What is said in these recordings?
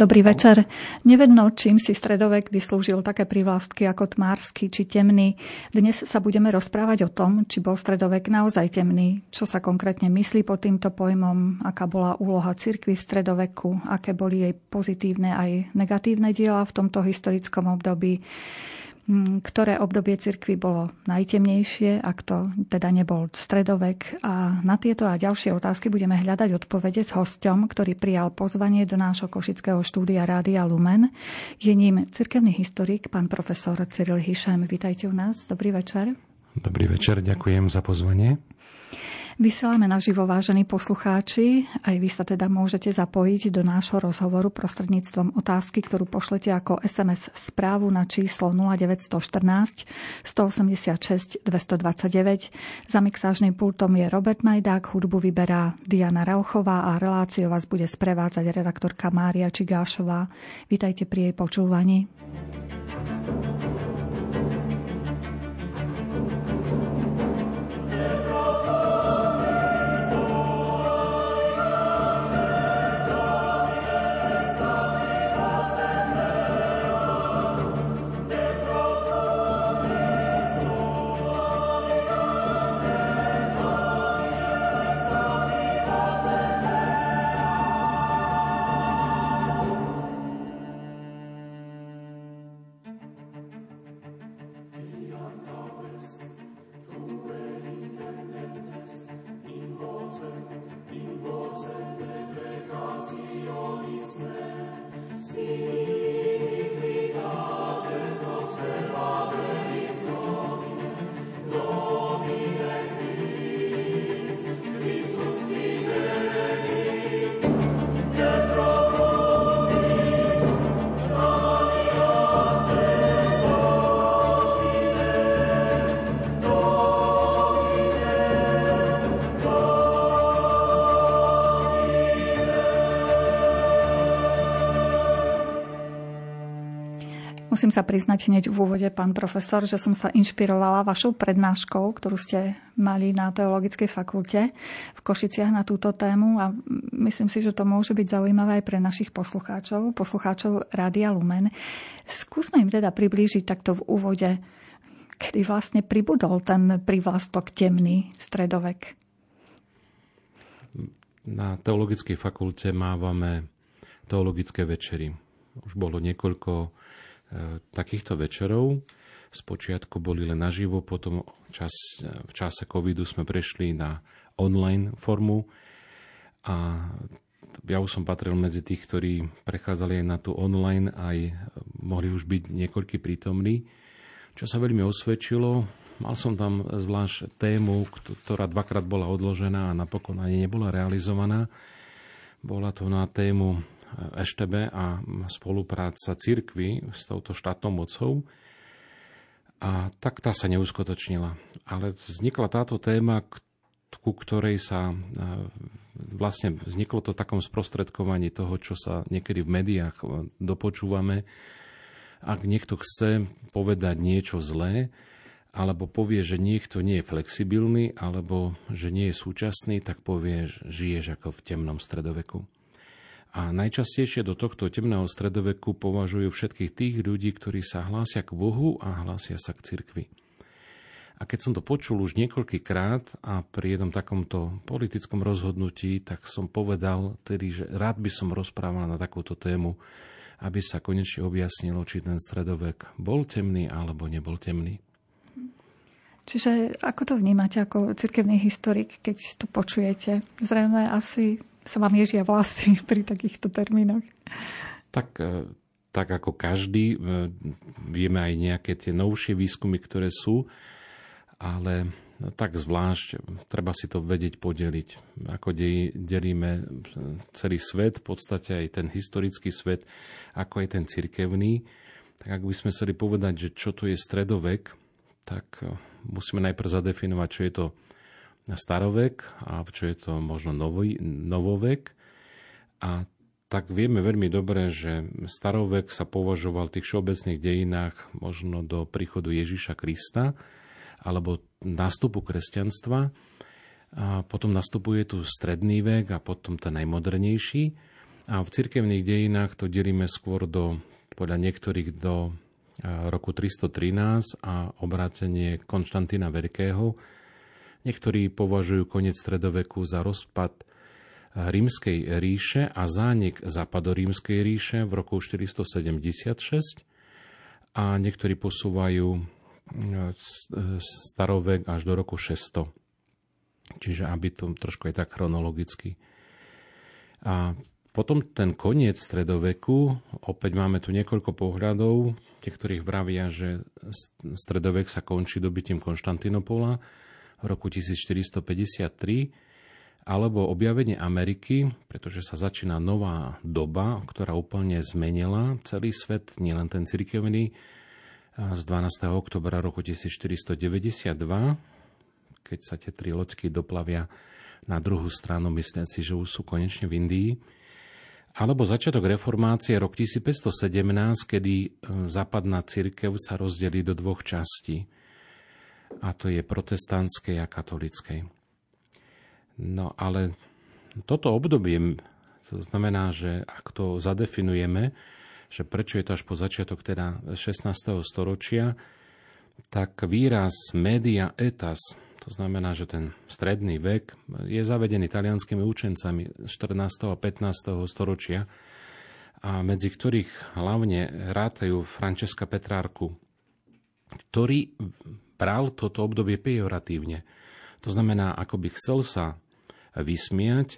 Dobrý večer. Nevedno, čím si stredovek vyslúžil také privlastky ako tmársky či temný. Dnes sa budeme rozprávať o tom, či bol stredovek naozaj temný, čo sa konkrétne myslí pod týmto pojmom, aká bola úloha cirkvy v stredoveku, aké boli jej pozitívne aj negatívne diela v tomto historickom období ktoré obdobie cirkvy bolo najtemnejšie, ak to teda nebol stredovek. A na tieto a ďalšie otázky budeme hľadať odpovede s hosťom, ktorý prijal pozvanie do nášho košického štúdia Rádia Lumen. Je ním cirkevný historik, pán profesor Cyril Hišem. Vítajte u nás. Dobrý večer. Dobrý večer, ďakujem za pozvanie. Vysielame naživo, vážení poslucháči. Aj vy sa teda môžete zapojiť do nášho rozhovoru prostredníctvom otázky, ktorú pošlete ako SMS správu na číslo 0914 186 229. Za mixážnym pultom je Robert Majdák, hudbu vyberá Diana Rauchová a reláciu vás bude sprevádzať redaktorka Mária Čigášová. Vítajte pri jej počúvaní. Musím sa priznať hneď v úvode, pán profesor, že som sa inšpirovala vašou prednáškou, ktorú ste mali na Teologickej fakulte v Košiciach na túto tému a myslím si, že to môže byť zaujímavé aj pre našich poslucháčov, poslucháčov Rádia Lumen. Skúsme im teda priblížiť takto v úvode, kedy vlastne pribudol ten privlastok temný stredovek. Na Teologickej fakulte mávame teologické večery. Už bolo niekoľko takýchto večerov. Spočiatku boli len naživo, potom čas, v čase covidu sme prešli na online formu a ja už som patril medzi tých, ktorí prechádzali aj na tú online, aj mohli už byť niekoľký prítomní, čo sa veľmi osvedčilo. Mal som tam zvlášť tému, ktorá dvakrát bola odložená a napokon ani nebola realizovaná. Bola to na tému EŠTB a spolupráca cirkvy s touto štátnou mocou. A tak tá sa neuskutočnila. Ale vznikla táto téma, ku ktorej sa vlastne vzniklo to takom sprostredkovaní toho, čo sa niekedy v médiách dopočúvame. Ak niekto chce povedať niečo zlé, alebo povie, že niekto nie je flexibilný, alebo že nie je súčasný, tak povie, že žiješ ako v temnom stredoveku. A najčastejšie do tohto temného stredoveku považujú všetkých tých ľudí, ktorí sa hlásia k Bohu a hlásia sa k cirkvi. A keď som to počul už niekoľkýkrát a pri jednom takomto politickom rozhodnutí, tak som povedal tedy, že rád by som rozprával na takúto tému, aby sa konečne objasnilo, či ten stredovek bol temný alebo nebol temný. Čiže ako to vnímate ako cirkevný historik, keď to počujete? Zrejme asi sa vám ježia vlasy pri takýchto termínoch? Tak, e, tak ako každý, e, vieme aj nejaké tie novšie výskumy, ktoré sú, ale tak zvlášť treba si to vedieť podeliť. Ako delíme celý svet, v podstate aj ten historický svet, ako aj ten cirkevný, tak ak by sme chceli povedať, že čo to je stredovek, tak e, musíme najprv zadefinovať, čo je to starovek a čo je to možno nový, novovek. A tak vieme veľmi dobre, že starovek sa považoval v tých všeobecných dejinách možno do príchodu Ježiša Krista alebo nástupu kresťanstva. A potom nastupuje tu stredný vek a potom ten najmodernejší. A v cirkevných dejinách to delíme skôr do, podľa niektorých do roku 313 a obrátenie Konštantína Veľkého. Niektorí považujú koniec stredoveku za rozpad rímskej ríše a zánik západorímskej ríše v roku 476 a niektorí posúvajú starovek až do roku 600. Čiže aby to trošku je tak chronologicky. A potom ten koniec stredoveku, opäť máme tu niekoľko pohľadov, niektorých vravia, že stredovek sa končí dobytím Konštantinopola roku 1453, alebo objavenie Ameriky, pretože sa začína nová doba, ktorá úplne zmenila celý svet, nielen ten cirkevný, z 12. oktobra roku 1492, keď sa tie tri loďky doplavia na druhú stranu, myslia si, že už sú konečne v Indii alebo začiatok reformácie rok 1517, kedy e, západná církev sa rozdelí do dvoch častí. A to je protestantskej a katolickej. No ale toto obdobie, to znamená, že ak to zadefinujeme, že prečo je to až po začiatok teda 16. storočia, tak výraz media etas, to znamená, že ten stredný vek je zavedený talianskými učencami 14. a 15. storočia, a medzi ktorých hlavne rátajú Francesca Petrárku, ktorý bral toto obdobie pejoratívne. To znamená, ako by chcel sa vysmiať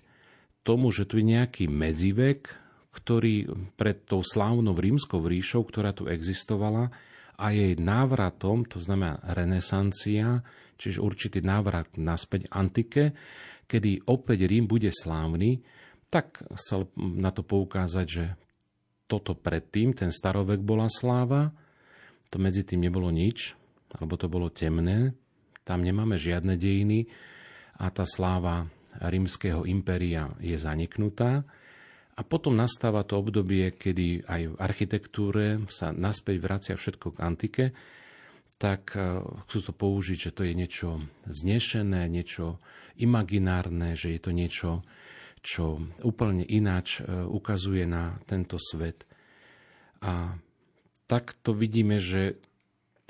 tomu, že tu je nejaký medzivek, ktorý pred tou slávnou rímskou ríšou, ktorá tu existovala, a jej návratom, to znamená renesancia, čiže určitý návrat naspäť antike, kedy opäť Rím bude slávny, tak chcel na to poukázať, že toto predtým, ten starovek bola sláva, to medzi tým nebolo nič, alebo to bolo temné, tam nemáme žiadne dejiny a tá sláva rímskeho impéria je zaniknutá. A potom nastáva to obdobie, kedy aj v architektúre sa naspäť vracia všetko k antike, tak e, chcú to použiť, že to je niečo vznešené, niečo imaginárne, že je to niečo, čo úplne ináč e, ukazuje na tento svet. A tak to vidíme, že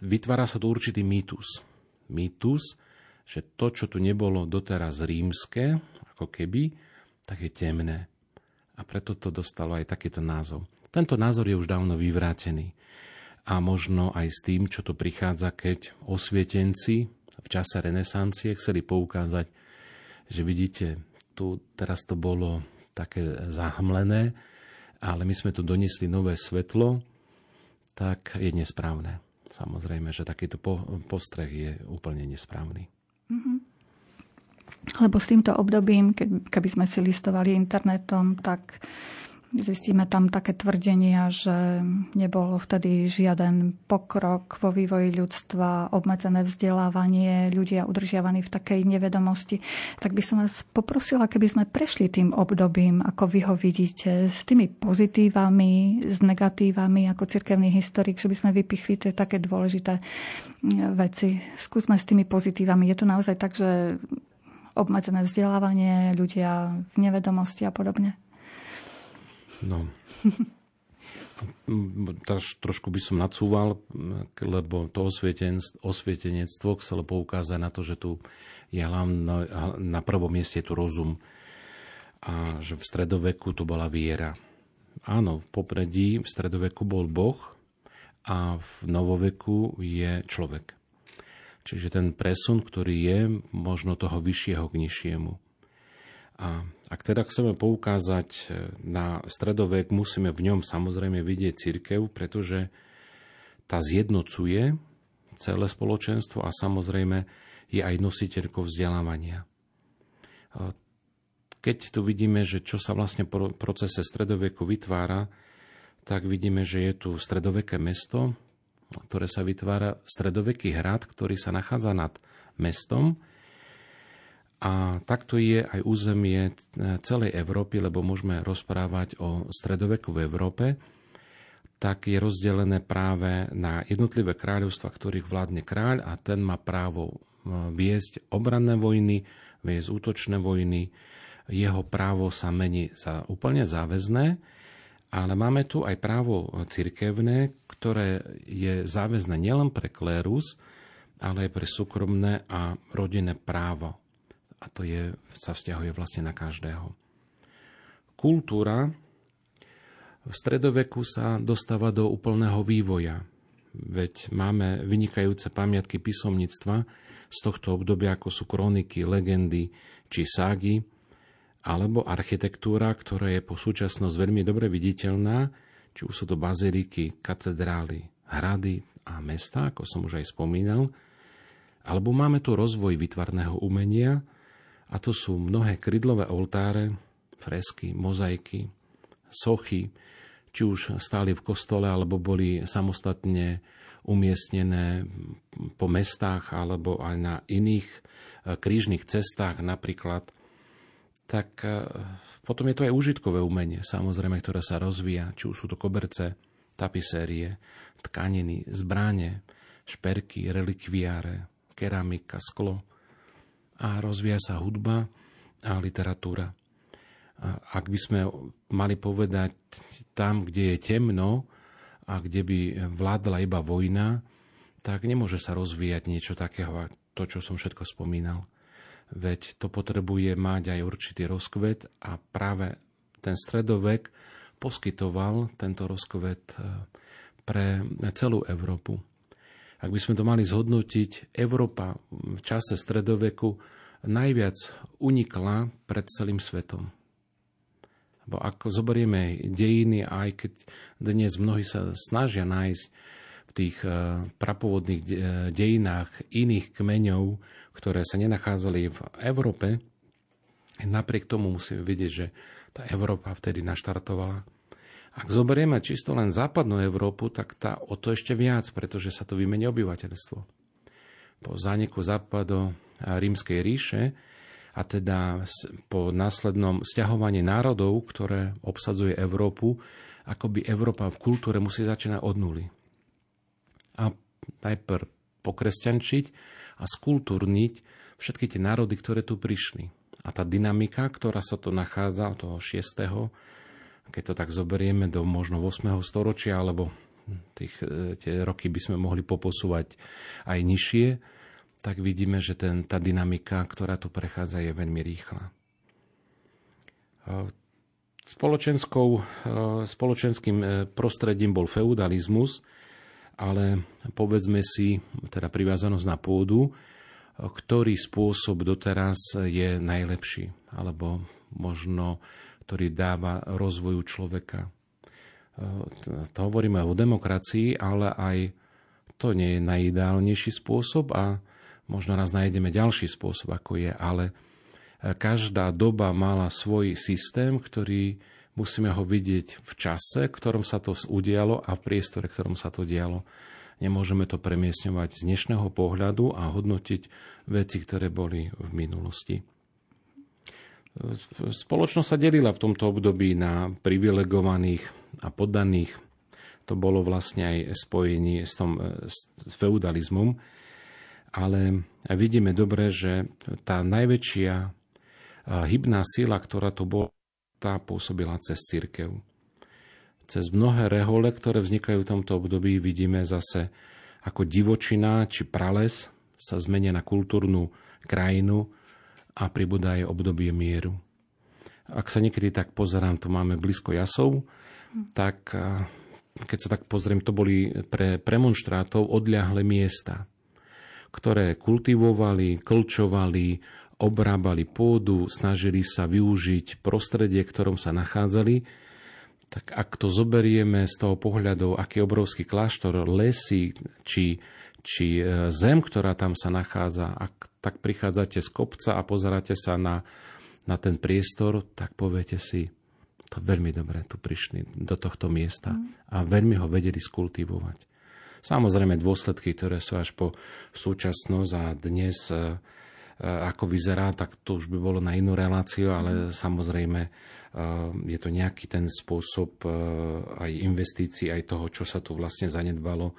vytvára sa tu určitý mýtus. Mýtus, že to, čo tu nebolo doteraz rímske, ako keby, tak je temné. A preto to dostalo aj takýto názov. Tento názor je už dávno vyvrátený a možno aj s tým, čo tu prichádza, keď osvietenci v čase renesancie chceli poukázať, že vidíte, tu teraz to bolo také zahmlené, ale my sme tu donesli nové svetlo, tak je nesprávne. Samozrejme, že takýto postreh je úplne nesprávny. Mm-hmm. Lebo s týmto obdobím, keby sme si listovali internetom, tak Zistíme tam také tvrdenia, že nebolo vtedy žiaden pokrok vo vývoji ľudstva, obmedzené vzdelávanie, ľudia udržiavaní v takej nevedomosti. Tak by som vás poprosila, keby sme prešli tým obdobím, ako vy ho vidíte, s tými pozitívami, s negatívami ako cirkevný historik, že by sme vypichli tie také dôležité mm, veci. Skúsme s tými pozitívami. Je to naozaj tak, že obmedzené vzdelávanie, ľudia v nevedomosti a podobne? No. Teraz trošku by som nacúval, lebo to osvietenectvo chcelo poukázať na to, že tu je hlavno, na prvom mieste tu rozum a že v stredoveku to bola viera. Áno, v popredí v stredoveku bol Boh a v novoveku je človek. Čiže ten presun, ktorý je možno toho vyššieho k nižšiemu. A ak teda chceme poukázať e, na stredovek, musíme v ňom samozrejme vidieť církev, pretože tá zjednocuje celé spoločenstvo a samozrejme je aj nositeľkou vzdelávania. E, keď tu vidíme, že čo sa vlastne v procese stredoveku vytvára, tak vidíme, že je tu stredoveké mesto, ktoré sa vytvára, stredoveký hrad, ktorý sa nachádza nad mestom, a takto je aj územie celej Európy, lebo môžeme rozprávať o stredoveku v Európe, tak je rozdelené práve na jednotlivé kráľovstva, ktorých vládne kráľ a ten má právo e, viesť obranné vojny, viesť útočné vojny jeho právo sa mení za úplne záväzné, ale máme tu aj právo cirkevné, ktoré je záväzné nielen pre klérus, ale aj pre súkromné a rodinné právo. A to je, sa vzťahuje vlastne na každého. Kultúra v stredoveku sa dostáva do úplného vývoja. Veď máme vynikajúce pamiatky písomníctva z tohto obdobia, ako sú kroniky, legendy či ságy, alebo architektúra, ktorá je po súčasnosť veľmi dobre viditeľná, či už sú to baziliky, katedrály, hrady a mesta, ako som už aj spomínal, alebo máme tu rozvoj vytvarného umenia, a to sú mnohé krydlové oltáre, fresky, mozaiky, sochy, či už stáli v kostole, alebo boli samostatne umiestnené po mestách alebo aj na iných eh, krížnych cestách napríklad tak e, potom je to aj užitkové umenie, samozrejme, ktoré sa rozvíja, či už sú to koberce, tapisérie, tkaniny, zbráne, šperky, relikviáre, keramika, sklo. A rozvíja sa hudba a literatúra. Ak by sme mali povedať tam, kde je temno a kde by vládla iba vojna, tak nemôže sa rozvíjať niečo takého, to, čo som všetko spomínal veď to potrebuje mať aj určitý rozkvet a práve ten stredovek poskytoval tento rozkvet e, pre celú Európu. Ak by sme to mali zhodnotiť, Európa v čase stredoveku najviac unikla pred celým svetom. Bo ak zoberieme dejiny, aj keď dnes mnohí sa snažia nájsť v tých e, prapôvodných dejinách iných kmeňov, ktoré sa nenachádzali v Európe, napriek tomu musíme vidieť, že tá Európa vtedy naštartovala. Ak zoberieme čisto len západnú Európu, tak tá o to ešte viac, pretože sa to vymení obyvateľstvo. Po zániku západo rímskej ríše a teda po následnom sťahovaní národov, ktoré obsadzuje Európu, ako by Európa v kultúre musí začínať od nuly. A najprv pokresťančiť a skultúrniť všetky tie národy, ktoré tu prišli. A tá dynamika, ktorá sa tu nachádza od toho 6. keď to tak zoberieme do možno 8. storočia, alebo tých, e, tie roky by sme mohli poposúvať aj nižšie, tak vidíme, že ten, tá dynamika, ktorá tu prechádza, je veľmi rýchla. E, spoločenskou, e, spoločenským prostredím bol feudalizmus, ale povedzme si, teda privázanosť na pôdu, ktorý spôsob doteraz je najlepší, alebo možno ktorý dáva rozvoju človeka. To hovoríme o demokracii, ale aj to nie je najideálnejší spôsob a možno raz nájdeme ďalší spôsob, ako je, ale každá doba mala svoj systém, ktorý Musíme ho vidieť v čase, v ktorom sa to udialo a v priestore, v ktorom sa to dialo. Nemôžeme to premiesňovať z dnešného pohľadu a hodnotiť veci, ktoré boli v minulosti. Spoločnosť sa delila v tomto období na privilegovaných a poddaných. To bolo vlastne aj spojení s, tom, s feudalizmom. Ale vidíme dobre, že tá najväčšia hybná sila, ktorá tu bola, tá pôsobila cez církev. Cez mnohé rehole, ktoré vznikajú v tomto období, vidíme zase, ako divočina či prales sa zmenia na kultúrnu krajinu a pribúda aj obdobie mieru. Ak sa niekedy tak pozerám, to máme blízko jasov, tak keď sa tak pozriem, to boli pre premonštrátov odľahlé miesta, ktoré kultivovali, klčovali, obrábali pôdu, snažili sa využiť prostredie, v ktorom sa nachádzali, tak ak to zoberieme z toho pohľadu, aký obrovský kláštor, lesy či, či e, zem, ktorá tam sa nachádza, ak tak prichádzate z kopca a pozeráte sa na, na ten priestor, tak poviete si, to veľmi dobre tu prišli do tohto miesta a veľmi ho vedeli skultivovať. Samozrejme dôsledky, ktoré sú až po súčasnosť a dnes e, Eh, ako vyzerá, tak to už by bolo na inú reláciu, ale samozrejme eh, je to nejaký ten spôsob aj investícií, aj toho, čo sa tu vlastne zanedbalo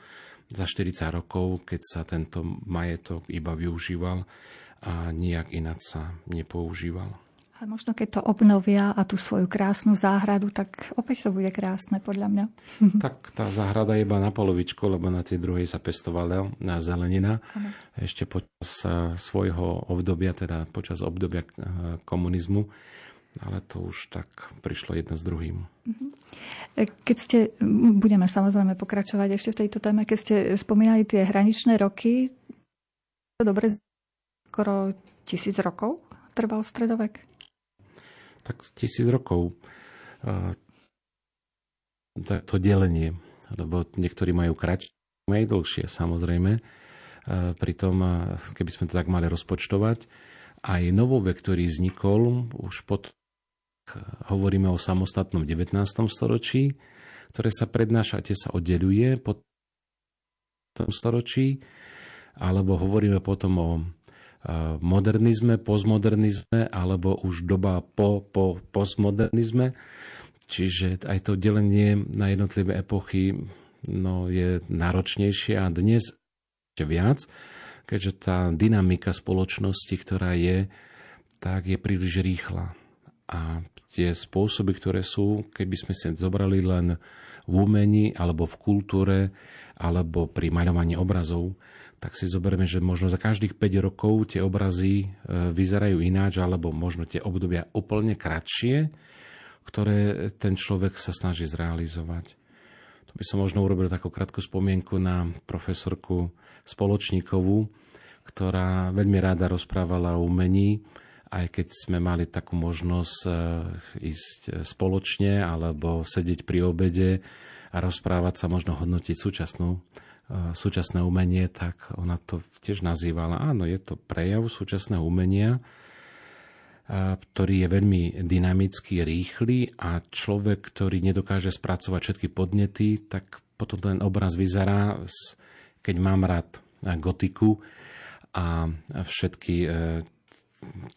za 40 rokov, keď sa tento majetok iba využíval a nijak ináč sa nepoužíval. Ale možno keď to obnovia a tú svoju krásnu záhradu, tak opäť to bude krásne podľa mňa. Tak tá záhrada je iba na polovičku, lebo na tej druhej sa pestovala na zelenina. Ano. Ešte počas eh, svojho obdobia, teda počas obdobia eh, komunizmu, ale to už tak prišlo jedno s druhým. Mhm. Keď ste, budeme samozrejme pokračovať ešte v tejto téme, keď ste spomínali tie hraničné roky, dobre, skoro tisíc rokov trval stredovek? tak tisíc rokov to delenie, lebo niektorí majú kratšie, aj dlhšie samozrejme. Pritom, keby sme to tak mali rozpočtovať, aj novovek, ktorý vznikol už pod hovoríme o samostatnom 19. storočí, ktoré sa prednáša, tie sa oddeluje po tom storočí, alebo hovoríme potom o modernizme, postmodernizme alebo už doba po, po postmodernizme. Čiže aj to delenie na jednotlivé epochy no, je náročnejšie a dnes ešte viac, keďže tá dynamika spoločnosti, ktorá je, tak je príliš rýchla. A tie spôsoby, ktoré sú, keby sme si zobrali len v umení alebo v kultúre alebo pri maľovaní obrazov, tak si zoberieme, že možno za každých 5 rokov tie obrazy e, vyzerajú ináč, alebo možno tie obdobia úplne kratšie, ktoré ten človek sa snaží zrealizovať. To by som možno urobil takú krátku spomienku na profesorku Spoločníkovú, ktorá veľmi rada rozprávala o umení, aj keď sme mali takú možnosť e, ísť spoločne alebo sedieť pri obede a rozprávať sa, možno hodnotiť súčasnú súčasné umenie, tak ona to tiež nazývala. Áno, je to prejav súčasného umenia, ktorý je veľmi dynamický, rýchly a človek, ktorý nedokáže spracovať všetky podnety, tak potom ten obraz vyzerá, keď mám rád gotiku a všetky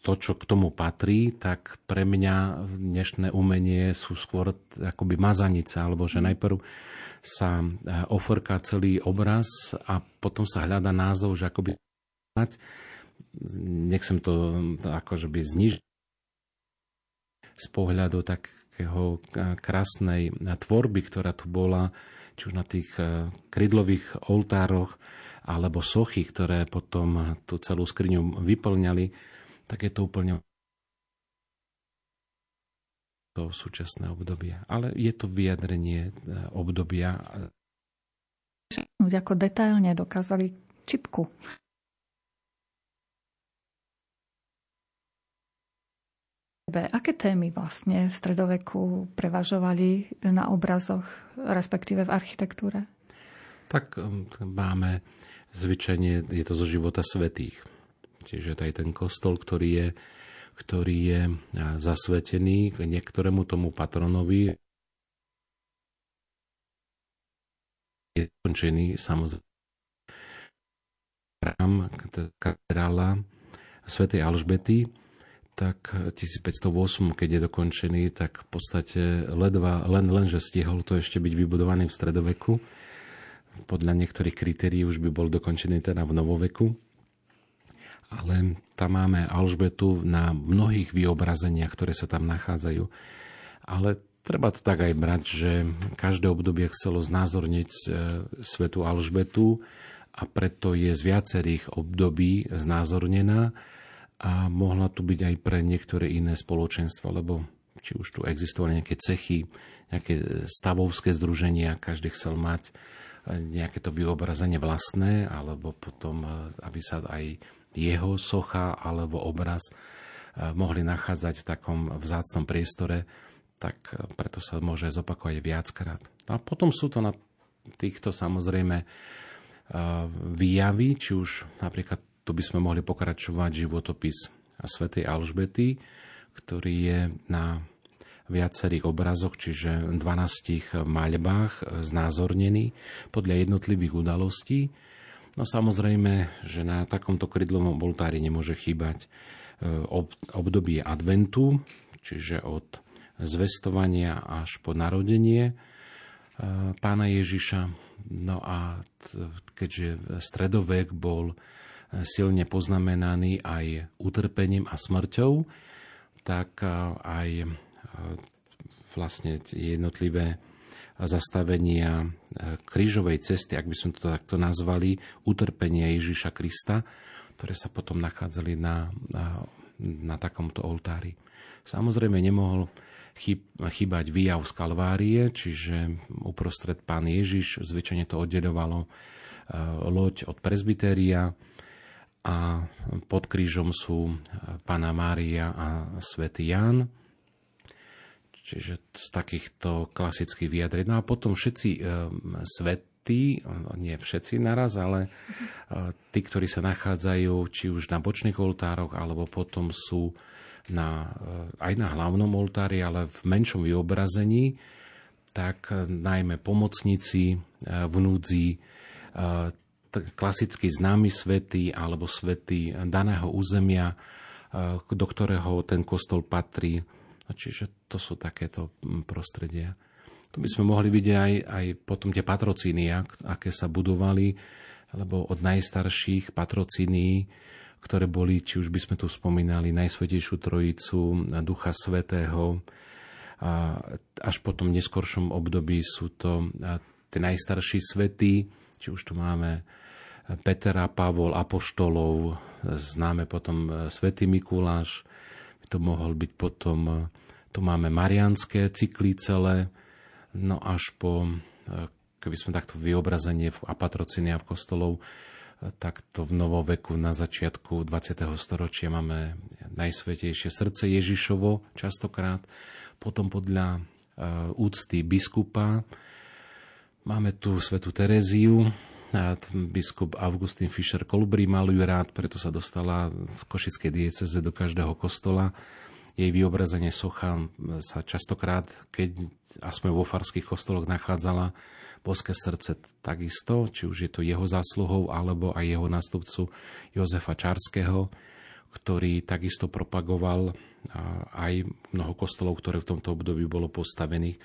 to, čo k tomu patrí, tak pre mňa dnešné umenie sú skôr akoby mazanice, alebo že najprv sa e, ofrká celý obraz a potom sa hľada názov, že akoby nechcem to akože by znižiť z pohľadu takého e, krásnej tvorby, ktorá tu bola, či už na tých e, krydlových oltároch, alebo sochy, ktoré potom tú celú skriňu vyplňali, tak je to úplne to súčasné obdobie. Ale je to vyjadrenie e, obdobia. Ako detailne dokázali čipku. Aké témy vlastne v stredoveku prevažovali na obrazoch, respektíve v architektúre? Tak máme zvyčajne, je to zo života svetých. Čiže je ten kostol, ktorý je ktorý je zasvetený k niektorému tomu patronovi. Je končený samozrejme katedrála svätej Alžbety, tak 1508, keď je dokončený, tak v podstate ledva, len, len, že stihol to ešte byť vybudovaný v stredoveku. Podľa niektorých kritérií už by bol dokončený teda v novoveku ale tam máme Alžbetu na mnohých vyobrazeniach, ktoré sa tam nachádzajú. Ale treba to tak aj brať, že každé obdobie chcelo znázorniť e, svetu Alžbetu a preto je z viacerých období znázornená a mohla tu byť aj pre niektoré iné spoločenstva, lebo či už tu existovali nejaké cechy, nejaké stavovské združenia, každý chcel mať e, nejaké to vyobrazenie vlastné, alebo potom, e, aby sa aj jeho socha alebo obraz eh, mohli nachádzať v takom vzácnom priestore, tak eh, preto sa môže zopakovať viackrát. A potom sú to na týchto samozrejme eh, výjavy, či už napríklad tu by sme mohli pokračovať životopis svätej Alžbety, ktorý je na viacerých obrazoch, čiže 12 maľbách znázornený podľa jednotlivých udalostí. No samozrejme, že na takomto krydlovom oltári nemôže chýbať e, obdobie adventu, čiže od zvestovania až po narodenie e, pána Ježiša. No a keďže stredovek bol e, silne poznamenaný aj utrpením a smrťou, tak aj vlastne jednotlivé zastavenia krížovej cesty, ak by sme to takto nazvali, utrpenia Ježiša Krista, ktoré sa potom nachádzali na, na, na takomto oltári. Samozrejme nemohol chýbať výjav z Kalvárie, čiže uprostred pán Ježiš, zväčšene to oddelovalo loď od prezbytéria a pod krížom sú Pana Mária a svätý Ján. Čiže z takýchto klasických vyjadrení. No a potom všetci e, svetí, nie všetci naraz, ale e, tí, ktorí sa nachádzajú či už na bočných oltároch, alebo potom sú na, e, aj na hlavnom oltári, ale v menšom vyobrazení, tak najmä pomocníci v núdzi, e, klasicky známy svety alebo svety daného územia, do ktorého ten kostol patrí, Čiže to sú takéto mm, prostredia. Tu by sme mohli vidieť aj, aj potom tie patrocíny, aké sa budovali, lebo od najstarších patrocíny, ktoré boli, či už by sme tu spomínali, Najsvetejšiu Trojicu, Ducha Svetého, a až po tom neskoršom období sú to tie najstarší svety, či už tu máme Petra, Pavol, Apoštolov, známe potom e, Svetý Mikuláš, to mohol byť potom, e, tu máme marianské cykly celé, no až po, e, keby sme takto vyobrazenie a patrocinia v kostolov, e, tak to v novoveku na začiatku 20. storočia máme najsvetejšie srdce Ježišovo častokrát, potom podľa úcty biskupa máme tu svetu Tereziu, biskup Augustín Fischer Kolbry mal ju rád, preto sa dostala z Košickej dieceze do každého kostola. Jej vyobrazenie socha sa častokrát, keď aspoň vo farských kostoloch nachádzala boské srdce takisto, či už je to jeho zásluhou, alebo aj jeho nástupcu Jozefa Čarského, ktorý takisto propagoval aj mnoho kostolov, ktoré v tomto období bolo postavených,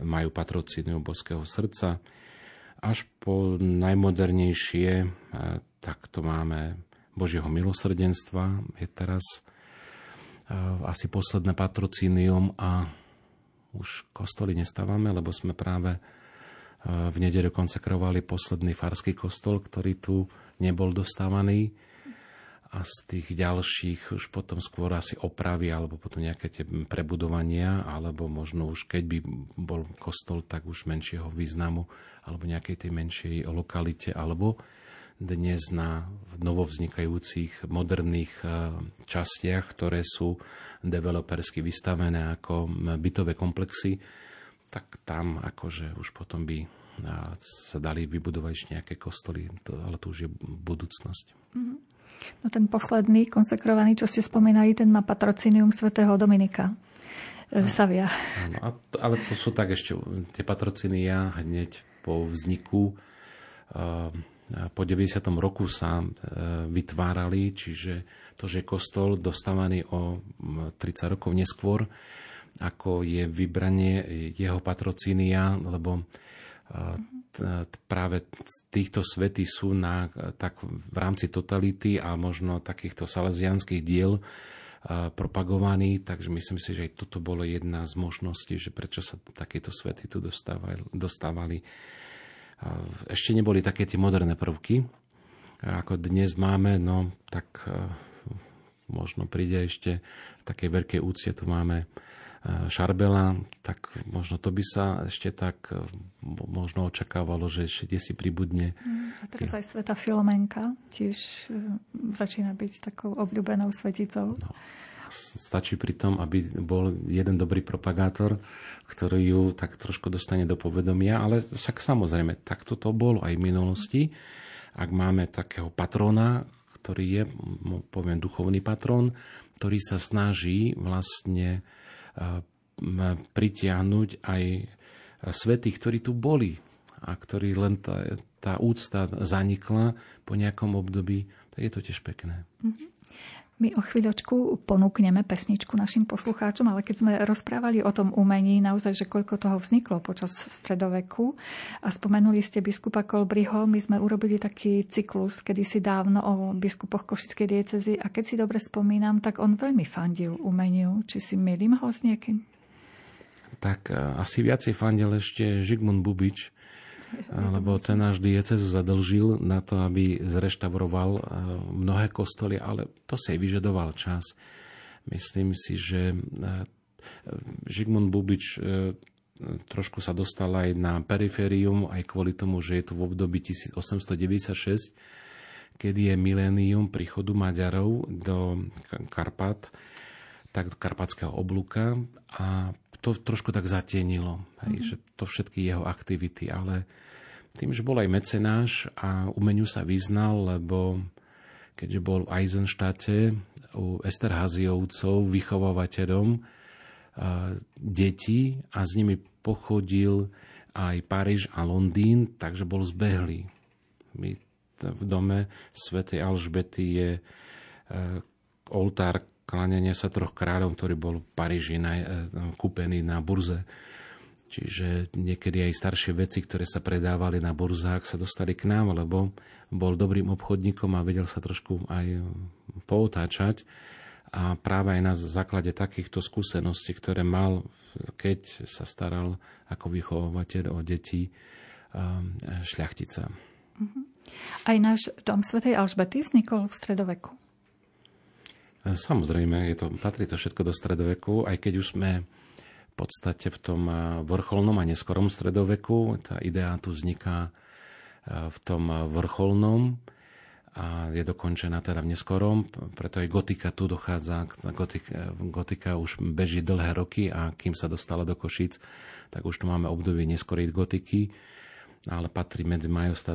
majú patrocíniu boského srdca až po najmodernejšie, e, tak to máme Božieho milosrdenstva, je teraz e, asi posledné patrocínium a už kostoly nestávame, lebo sme práve e, v nedelu konsekrovali posledný farský kostol, ktorý tu nebol dostávaný a z tých ďalších už potom skôr asi opravy alebo potom nejaké tie prebudovania alebo možno už keď by bol kostol tak už menšieho významu alebo nejakej tej menšej lokalite alebo dnes na novovznikajúcich moderných e, častiach, ktoré sú developersky vystavené ako bytové komplexy, tak tam akože už potom by e, sa dali vybudovať nejaké kostoly, ale to už je budúcnosť. Mm-hmm. No ten posledný konsekrovaný, čo ste spomínali, ten má patrocinium svätého Dominika. E, Savia. Áno, a to, ale to sú tak ešte tie patrocinia hneď po vzniku e, po 90. roku sa e, vytvárali, čiže to, že kostol dostávaný o 30 rokov neskôr, ako je vybranie jeho patrocínia, lebo práve týchto svety sú na, tak v rámci totality a možno takýchto salesianských diel propagovaní, takže myslím si, že aj toto bolo jedna z možností, že prečo sa takéto svety tu dostávali. dostávali. Ešte neboli také tie moderné prvky, ako dnes máme, no tak možno príde ešte v takej veľkej úcie, tu máme Šarbela, tak možno to by sa ešte tak e, možno očakávalo, že ešte si pribudne. Mm, a teraz aj Sveta Filomenka tiež e, začína byť takou obľúbenou sveticou. No. Stačí pri tom, aby bol jeden dobrý propagátor, ktorý ju tak trošku dostane do povedomia, ale však samozrejme, takto to bolo aj v minulosti. Ak máme takého patrona, ktorý je, poviem, duchovný patrón, ktorý sa snaží vlastne pritiahnuť aj svety, ktorí tu boli a ktorí len tá, tá úcta zanikla po nejakom období, tak je to tiež pekné. Mm-hmm. My o chvíľočku ponúkneme pesničku našim poslucháčom, ale keď sme rozprávali o tom umení, naozaj, že koľko toho vzniklo počas stredoveku a spomenuli ste biskupa Kolbriho, my sme urobili taký cyklus kedysi dávno o biskupoch Košickej diecezy a keď si dobre spomínam, tak on veľmi fandil umeniu. Či si milím ho s niekým? Tak e, asi viacej fandil ešte Žigmund Bubič, lebo ten náš diecezu zadlžil na to, aby zreštauroval eh, mnohé kostoly, ale to si aj vyžadoval čas. Myslím si, že eh, Žigmund Bubič eh, trošku sa dostal aj na periférium, aj kvôli tomu, že je tu v období 1896, kedy je milénium príchodu Maďarov do Karpat, tak do karpatského oblúka a to trošku tak zatienilo, hej, mm-hmm. že to všetky jeho aktivity, ale tým, že bol aj mecenáš a umeniu sa vyznal, lebo keďže bol v Eisenštáte u Esterhaziovcov vychovávateľom detí a s nimi pochodil aj Paríž a Londýn, takže bol zbehlý. My v dome svätej Alžbety je e, oltár kláňania sa troch kráľov, ktorý bol v Paríži na, e, kúpený na burze. Čiže niekedy aj staršie veci, ktoré sa predávali na burzách, sa dostali k nám, lebo bol dobrým obchodníkom a vedel sa trošku aj poutáčať. A práve aj na základe takýchto skúseností, ktoré mal, keď sa staral ako vychovateľ o deti šľachtica. Mhm. Aj náš dom svätej Alžbety vznikol v stredoveku. Samozrejme, je to, patrí to všetko do stredoveku, aj keď už sme v podstate v tom vrcholnom a neskorom stredoveku. Tá idea tu vzniká v tom vrcholnom a je dokončená teda v neskorom, preto aj gotika tu dochádza, gotika, gotika už beží dlhé roky a kým sa dostala do Košic, tak už tu máme obdobie neskorej gotiky ale patrí medzi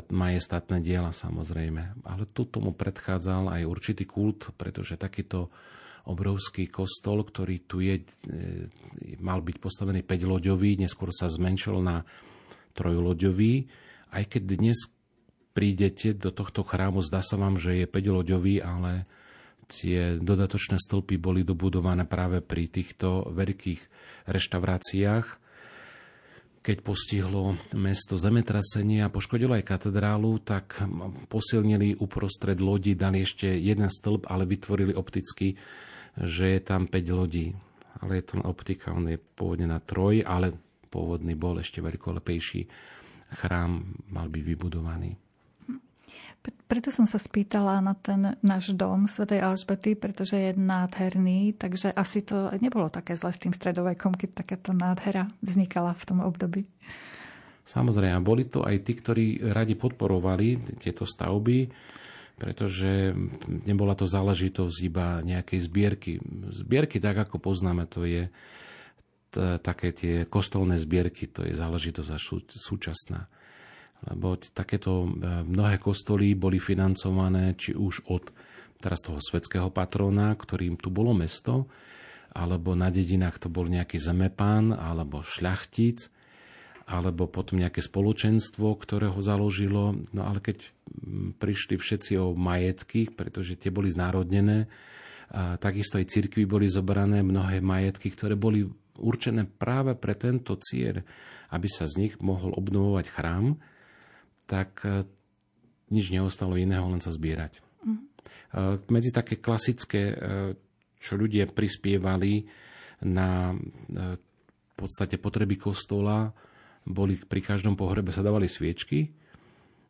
majestátne diela samozrejme. Ale tu tomu predchádzal aj určitý kult, pretože takýto obrovský kostol, ktorý tu je, e, mal byť postavený 5-loďový, neskôr sa zmenšil na trojloďový. Aj keď dnes prídete do tohto chrámu, zdá sa vám, že je 5-loďový, ale tie dodatočné stĺpy boli dobudované práve pri týchto veľkých reštauráciách keď postihlo mesto zemetrasenie a poškodilo aj katedrálu, tak posilnili uprostred lodi, dali ešte jeden stĺp, ale vytvorili opticky, že je tam 5 lodí. Ale je to optika, on je pôvodne na troj, ale pôvodný bol ešte veľkolepejší chrám, mal byť vybudovaný. Preto som sa spýtala na ten náš dom svätej Alžbety, pretože je nádherný, takže asi to nebolo také zle s tým stredovekom, keď takáto nádhera vznikala v tom období. Samozrejme, boli to aj tí, ktorí radi podporovali tieto stavby, pretože nebola to záležitosť iba nejakej zbierky. Zbierky, tak ako poznáme, to je t- také tie kostolné zbierky, to je záležitosť súčasná lebo takéto e, mnohé kostoly boli financované či už od teraz toho svetského patróna, ktorým tu bolo mesto, alebo na dedinách to bol nejaký zemepán, alebo šľachtic, alebo potom nejaké spoločenstvo, ktoré ho založilo. No ale keď prišli všetci o majetky, pretože tie boli znárodnené, a takisto aj cirkvy boli zobrané mnohé majetky, ktoré boli určené práve pre tento cieľ, aby sa z nich mohol obnovovať chrám, tak e, nič neostalo iného, len sa zbierať. Mm. Medzi také klasické, e, čo ľudia prispievali na v podstate potreby kostola, boli pri každom pohrebe sa dávali sviečky,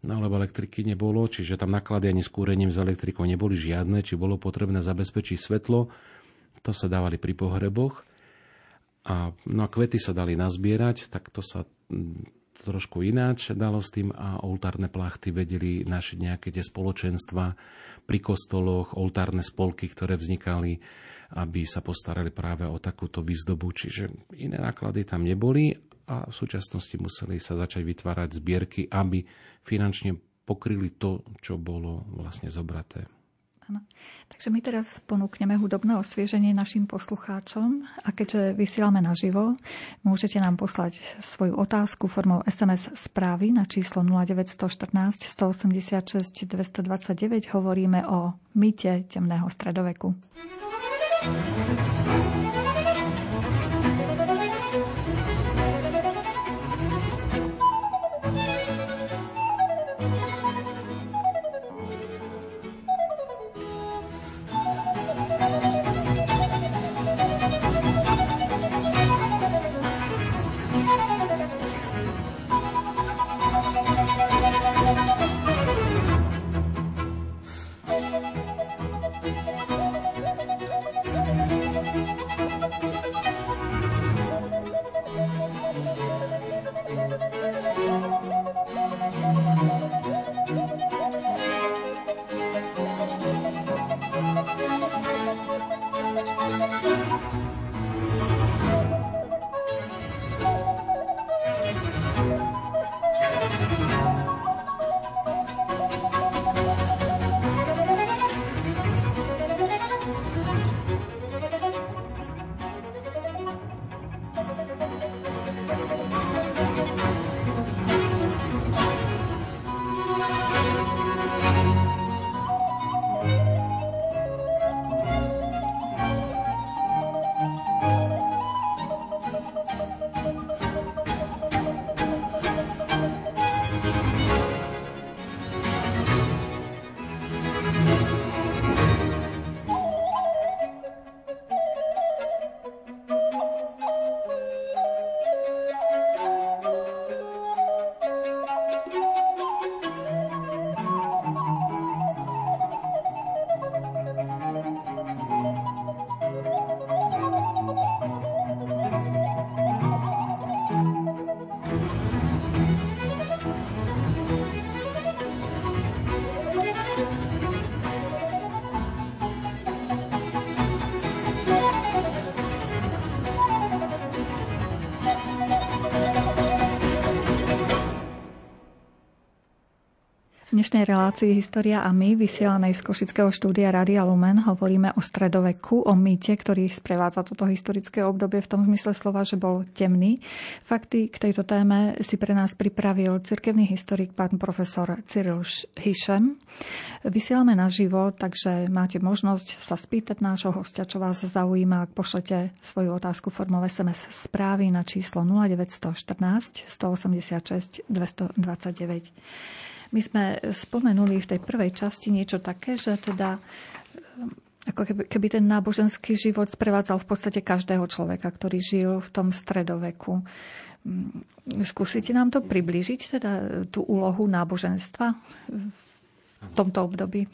no lebo elektriky nebolo, čiže tam naklady ani s kúrením z elektrikou neboli žiadne, či bolo potrebné zabezpečiť svetlo, to sa dávali pri pohreboch. A, no a kvety sa dali nazbierať, tak to sa trošku ináč dalo s tým a oltárne plachty vedeli našiť nejaké tie spoločenstva pri kostoloch, oltárne spolky, ktoré vznikali, aby sa postarali práve o takúto výzdobu. Čiže iné náklady tam neboli a v súčasnosti museli sa začať vytvárať zbierky, aby finančne pokryli to, čo bolo vlastne zobraté. Áno. Takže my teraz ponúkneme hudobné osvieženie našim poslucháčom a keďže vysielame naživo, môžete nám poslať svoju otázku formou SMS správy na číslo 0914 186 229. Hovoríme o mýte temného stredoveku. Dnešnej relácii História a my, vysielanej z Košického štúdia Radia Lumen, hovoríme o stredoveku, o mýte, ktorý sprevádza toto historické obdobie v tom zmysle slova, že bol temný. Fakty k tejto téme si pre nás pripravil cirkevný historik pán profesor Cyril Hišem. Vysielame naživo, takže máte možnosť sa spýtať nášho hostia, čo vás zaujíma, ak pošlete svoju otázku formou SMS správy na číslo 0914 186 229. My sme spomenuli v tej prvej časti niečo také, že teda eh, ako keby, keby ten náboženský život sprevádzal v podstate každého človeka, ktorý žil v tom stredoveku. Mm, skúsite nám to približiť, teda tú úlohu náboženstva v tomto období?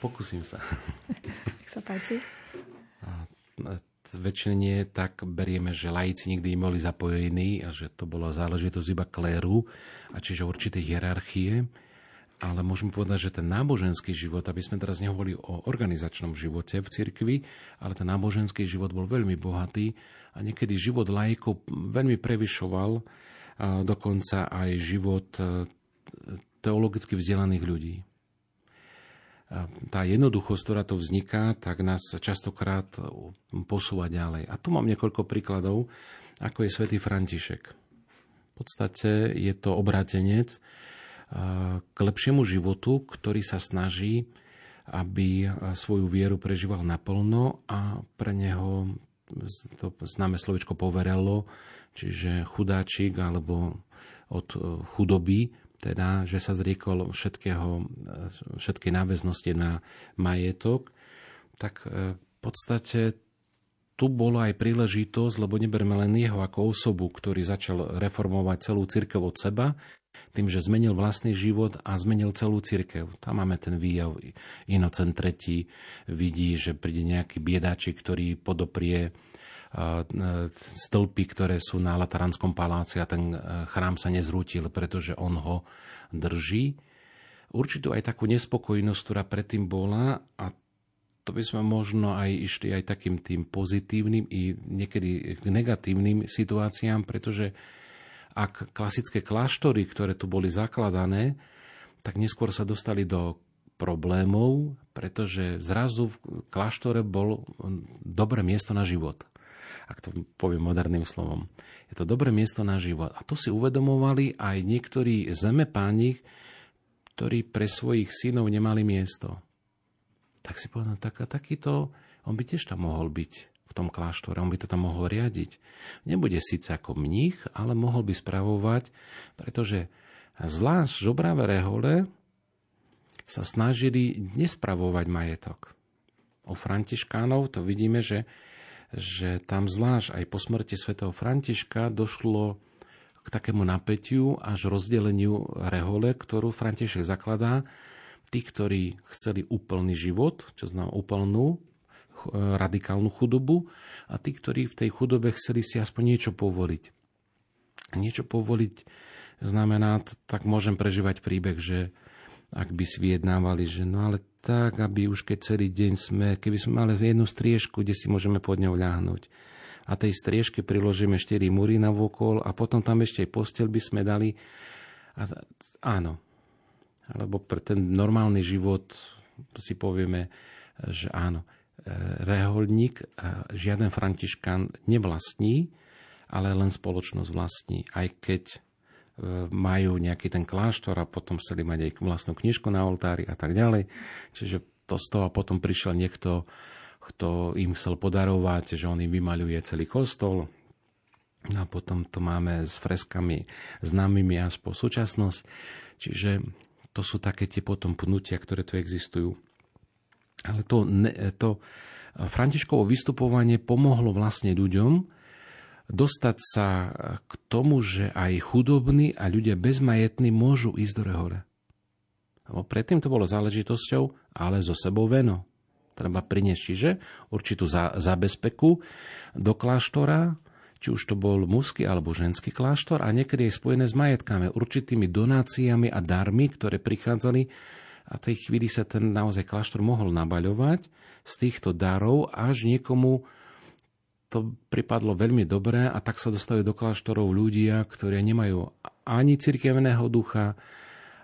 Pokúsim sa. Nech sa páči nie tak berieme, že laici nikdy neboli zapojení a že to bola záležitosť iba kléru, a čiže určité hierarchie. Ale môžeme povedať, že ten náboženský život, aby sme teraz nehovorili o organizačnom živote v cirkvi, ale ten náboženský život bol veľmi bohatý a niekedy život laikov veľmi prevyšoval dokonca aj život e, teologicky vzdelaných ľudí tá jednoduchosť, ktorá to vzniká, tak nás častokrát posúva ďalej. A tu mám niekoľko príkladov, ako je svätý František. V podstate je to obrátenec k lepšiemu životu, ktorý sa snaží, aby svoju vieru prežíval naplno a pre neho to známe slovičko poverelo, čiže chudáčik alebo od chudoby teda, že sa zriekol všetkého, všetkej náväznosti na majetok, tak e, v podstate tu bola aj príležitosť, lebo neberme len jeho ako osobu, ktorý začal reformovať celú církev od seba, tým, že zmenil vlastný život a zmenil celú církev. Tam máme ten výjav. Inocent III vidí, že príde nejaký biedáčik, ktorý podoprie stĺpy, ktoré sú na Lataranskom paláci a ten e, chrám sa nezrútil, pretože on ho drží. Určitú aj takú nespokojnosť, ktorá predtým bola a to by sme možno aj išli aj takým tým pozitívnym i niekedy k negatívnym situáciám, pretože ak klasické kláštory, ktoré tu boli zakladané, tak neskôr sa dostali do problémov, pretože zrazu v kláštore bol dobré miesto na život. Ak to poviem moderným slovom. Je to dobré miesto na život. A to si uvedomovali aj niektorí zemepáni, ktorí pre svojich synov nemali miesto. Tak si povedal, tak, takýto, on by tiež tam mohol byť v tom kláštore, on by to tam mohol riadiť. Nebude síce ako mních, ale mohol by spravovať, pretože zvlášť žobravé rehole sa snažili nespravovať majetok. U Františkánov to vidíme, že, že tam zvlášť aj po smrti svätého Františka došlo k takému napätiu až rozdeleniu rehole, ktorú František zakladá. Tí, ktorí chceli úplný život, čo znamená úplnú radikálnu chudobu a tí, ktorí v tej chudobe chceli si aspoň niečo povoliť. Niečo povoliť znamená, tak môžem prežívať príbeh, že ak by si vyjednávali, že no ale tak, aby už keď celý deň sme, keby sme mali jednu striežku, kde si môžeme pod ňou ľahnuť. A tej striežke priložíme 4 múry na vokol a potom tam ešte aj postel by sme dali. A, áno. Alebo pre ten normálny život si povieme, že áno. E, reholník, žiaden františkán nevlastní, ale len spoločnosť vlastní. Aj keď majú nejaký ten kláštor a potom chceli mať aj vlastnú knižku na oltári a tak ďalej. Čiže to z toho potom prišiel niekto, kto im chcel podarovať, že on im vymaľuje celý kostol. A potom to máme s freskami známymi až po súčasnosť. Čiže to sú také tie potom pnutia, ktoré tu existujú. Ale to, to Františkovo vystupovanie pomohlo vlastne ľuďom, dostať sa k tomu, že aj chudobní a ľudia bezmajetní môžu ísť do rehole. Lebo predtým to bolo záležitosťou, ale zo sebou veno. Treba priniesť, čiže určitú zabezpeku do kláštora, či už to bol mužský alebo ženský kláštor a niekedy je spojené s majetkami, určitými donáciami a darmi, ktoré prichádzali a v tej chvíli sa ten naozaj kláštor mohol nabaľovať z týchto darov až niekomu to pripadlo veľmi dobre a tak sa dostali do kláštorov ľudia, ktorí nemajú ani cirkevného ducha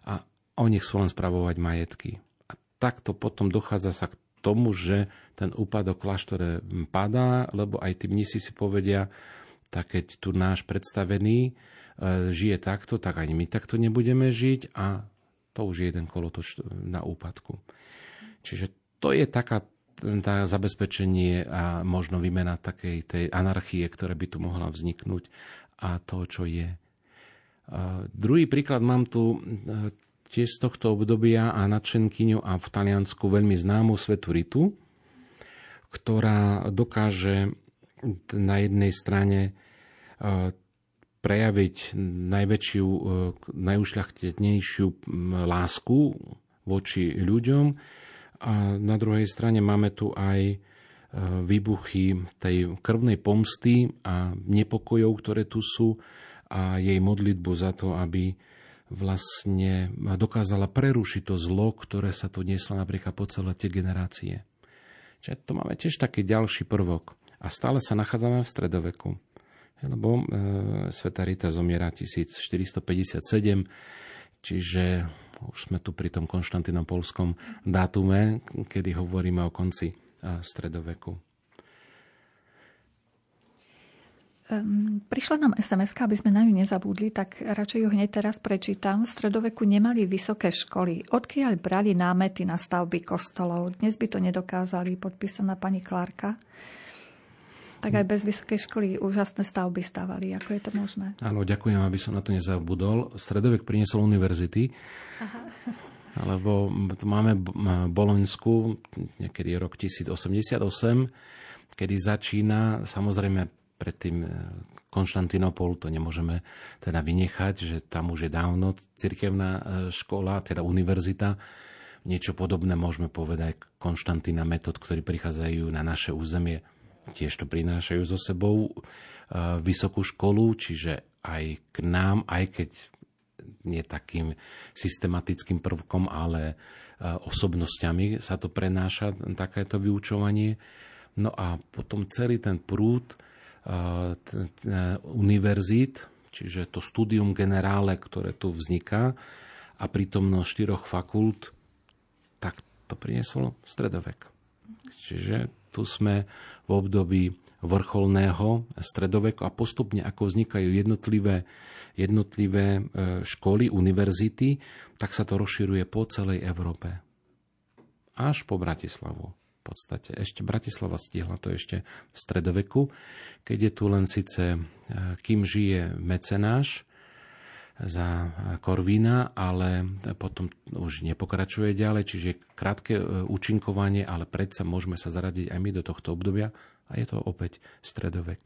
a oni chcú len spravovať majetky. A takto potom dochádza sa k tomu, že ten úpadok kláštore padá, lebo aj tí mnisi si povedia, tak keď tu náš predstavený e, žije takto, tak ani my takto nebudeme žiť a to už je jeden kolotoč na úpadku. Čiže to je taká tá zabezpečenie a možno výmena takej tej anarchie, ktorá by tu mohla vzniknúť a to, čo je. Druhý príklad mám tu e, tiež z tohto obdobia a nadšenkyňu a v Taliansku veľmi známu svetu Ritu, ktorá dokáže na jednej strane e, prejaviť najväčšiu, e, najušľachtetnejšiu lásku voči ľuďom, a na druhej strane máme tu aj e, výbuchy tej krvnej pomsty a nepokojov, ktoré tu sú a jej modlitbu za to, aby vlastne dokázala prerušiť to zlo, ktoré sa tu nieslo napríklad po celé tie generácie. Čiže to máme tiež taký ďalší prvok. A stále sa nachádzame v stredoveku. Lebo e, Sveta Rita zomiera 1457, čiže už sme tu pri tom konštantinopolskom dátume, kedy hovoríme o konci stredoveku. Prišla nám sms aby sme na ňu nezabudli, tak radšej ju hneď teraz prečítam. V stredoveku nemali vysoké školy. Odkiaľ brali námety na stavby kostolov? Dnes by to nedokázali, podpísaná pani Klárka tak aj bez vysokej školy úžasné stavby stávali. Ako je to možné? Áno, ďakujem, aby som na to nezabudol. Stredovek priniesol univerzity, Aha. lebo máme Boloňsku, niekedy rok 1088, kedy začína, samozrejme predtým e, Konštantinopol, to nemôžeme teda vynechať, že tam už je dávno cirkevná e, škola, teda univerzita. Niečo podobné môžeme povedať Konštantína metod, ktorí prichádzajú na naše územie tiež to prinášajú so sebou e, vysokú školu, čiže aj k nám, aj keď nie takým systematickým prvkom, ale e, osobnosťami sa to prenáša, takéto vyučovanie. No a potom celý ten prúd e, univerzít, čiže to studium generále, ktoré tu vzniká a prítomnosť štyroch fakult, tak to priniesol stredovek. Čiže tu sme v období vrcholného stredoveku a postupne ako vznikajú jednotlivé, jednotlivé e, školy, univerzity, tak sa to rozširuje po celej Európe. Až po Bratislavu. V podstate ešte Bratislava stihla to ešte v stredoveku, keď je tu len síce, e, kým žije mecenáš, za Korvína, ale potom už nepokračuje ďalej, čiže krátke e, účinkovanie, ale predsa môžeme sa zaradiť aj my do tohto obdobia a je to opäť stredovek.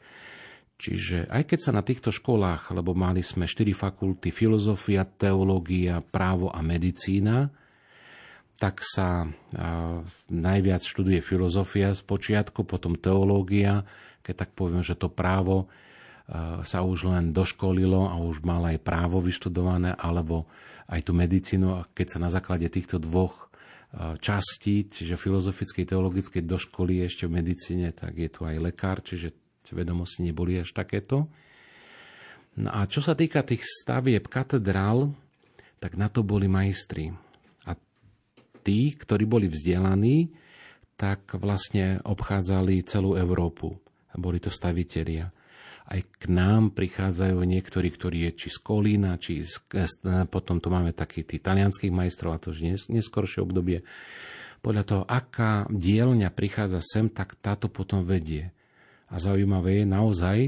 Čiže aj keď sa na týchto školách, lebo mali sme štyri fakulty, filozofia, teológia, právo a medicína, tak sa najviac študuje filozofia z počiatku, potom teológia, keď tak poviem, že to právo sa už len doškolilo a už mal aj právo vyštudované, alebo aj tú medicínu, a keď sa na základe týchto dvoch častí, čiže filozofickej, teologickej doškoly ešte v medicíne, tak je tu aj lekár, čiže vedomosti neboli až takéto. No a čo sa týka tých stavieb katedrál, tak na to boli majstri. A tí, ktorí boli vzdelaní, tak vlastne obchádzali celú Európu. Boli to stavitelia aj k nám prichádzajú niektorí, ktorí je či z Kolína, či z, potom tu máme takých tých talianských majstrov a to už nes, neskoršie obdobie. Podľa toho, aká dielňa prichádza sem, tak táto potom vedie. A zaujímavé je naozaj,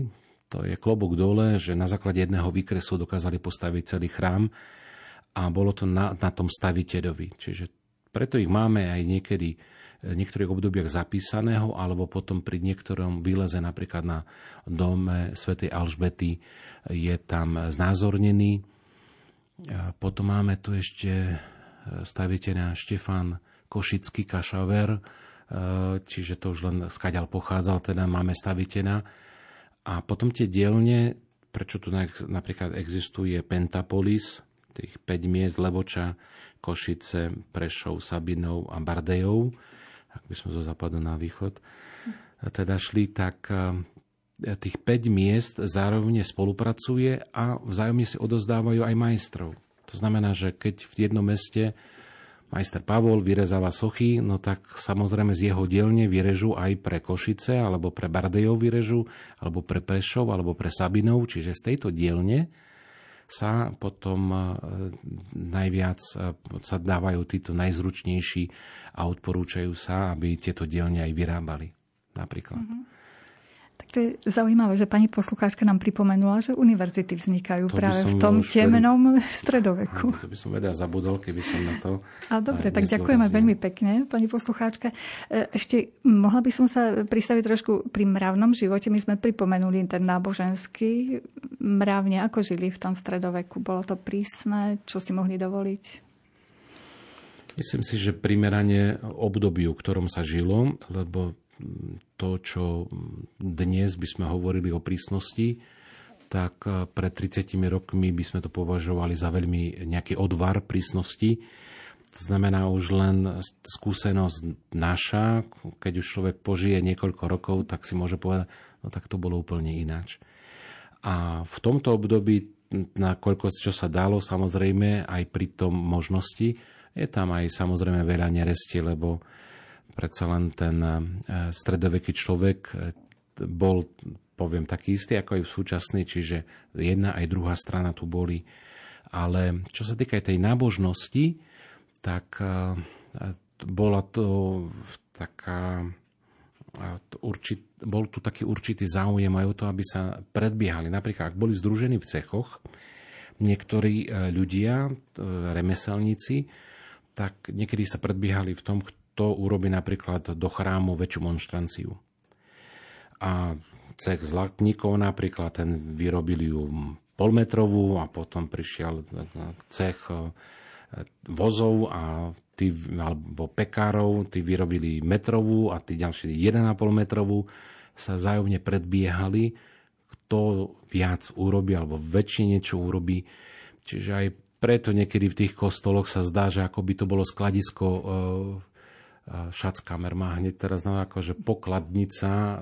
to je klobok dole, že na základe jedného výkresu dokázali postaviť celý chrám a bolo to na, na tom staviteľovi. Čiže preto ich máme aj niekedy niektorých obdobiach zapísaného, alebo potom pri niektorom výleze napríklad na dome svätej Alžbety je tam znázornený. Potom máme tu ešte staviteľa Štefan Košický Kašaver, čiže to už len skaďal pochádzal, teda máme staviteľa. A potom tie dielne, prečo tu napríklad existuje Pentapolis, tých 5 miest Leboča, Košice, Prešov, Sabinov a Bardejov, ak by sme zo západu na východ teda šli, tak e, tých 5 miest zároveň spolupracuje a vzájomne si odozdávajú aj majstrov. To znamená, že keď v jednom meste majster Pavol vyrezáva sochy, no tak samozrejme z jeho dielne vyrežú aj pre Košice, alebo pre Bardejov vyrežú, alebo pre Prešov, alebo pre Sabinov, čiže z tejto dielne sa potom e, najviac e, sa dávajú títo najzručnejší a odporúčajú sa, aby tieto dielne aj vyrábali napríklad. Mm-hmm. Tak to je zaujímavé, že pani poslucháčka nám pripomenula, že univerzity vznikajú to práve v tom temnom veľmi... stredoveku. To by som vedel zabudol, keby som na to... A dobre, tak ďakujeme veľmi pekne, pani poslucháčka. E, ešte mohla by som sa pristaviť trošku pri mravnom živote. My sme pripomenuli ten náboženský mravne, ako žili v tom stredoveku. Bolo to prísne, čo si mohli dovoliť? Myslím si, že primerane obdobiu, v ktorom sa žilo, lebo to, čo dnes by sme hovorili o prísnosti, tak pred 30 rokmi by sme to považovali za veľmi nejaký odvar prísnosti. To znamená už len skúsenosť naša, keď už človek požije niekoľko rokov, tak si môže povedať, no tak to bolo úplne ináč. A v tomto období, nakoľko čo sa dalo, samozrejme aj pri tom možnosti, je tam aj samozrejme veľa neresti, lebo predsa len ten e, stredoveký človek e, bol, poviem, taký istý, ako aj v súčasný, čiže jedna aj druhá strana tu boli. Ale čo sa týka aj tej nábožnosti, tak e, bola to taká určit, bol tu taký určitý záujem aj o to, aby sa predbiehali. Napríklad, ak boli združení v cechoch, niektorí ľudia, remeselníci, tak niekedy sa predbiehali v tom, kto urobí napríklad do chrámu väčšiu monštranciu. A cech zlatníkov napríklad, ten vyrobili ju polmetrovú a potom prišiel cech e, vozov a tí, alebo pekárov, tí vyrobili metrovú a tí ďalší 1,5 metrovú sa zájomne predbiehali, kto viac urobí alebo väčšie niečo urobí. Čiže aj preto niekedy v tých kostoloch sa zdá, že ako by to bolo skladisko e, e, šackamer má hneď teraz no, že pokladnica e,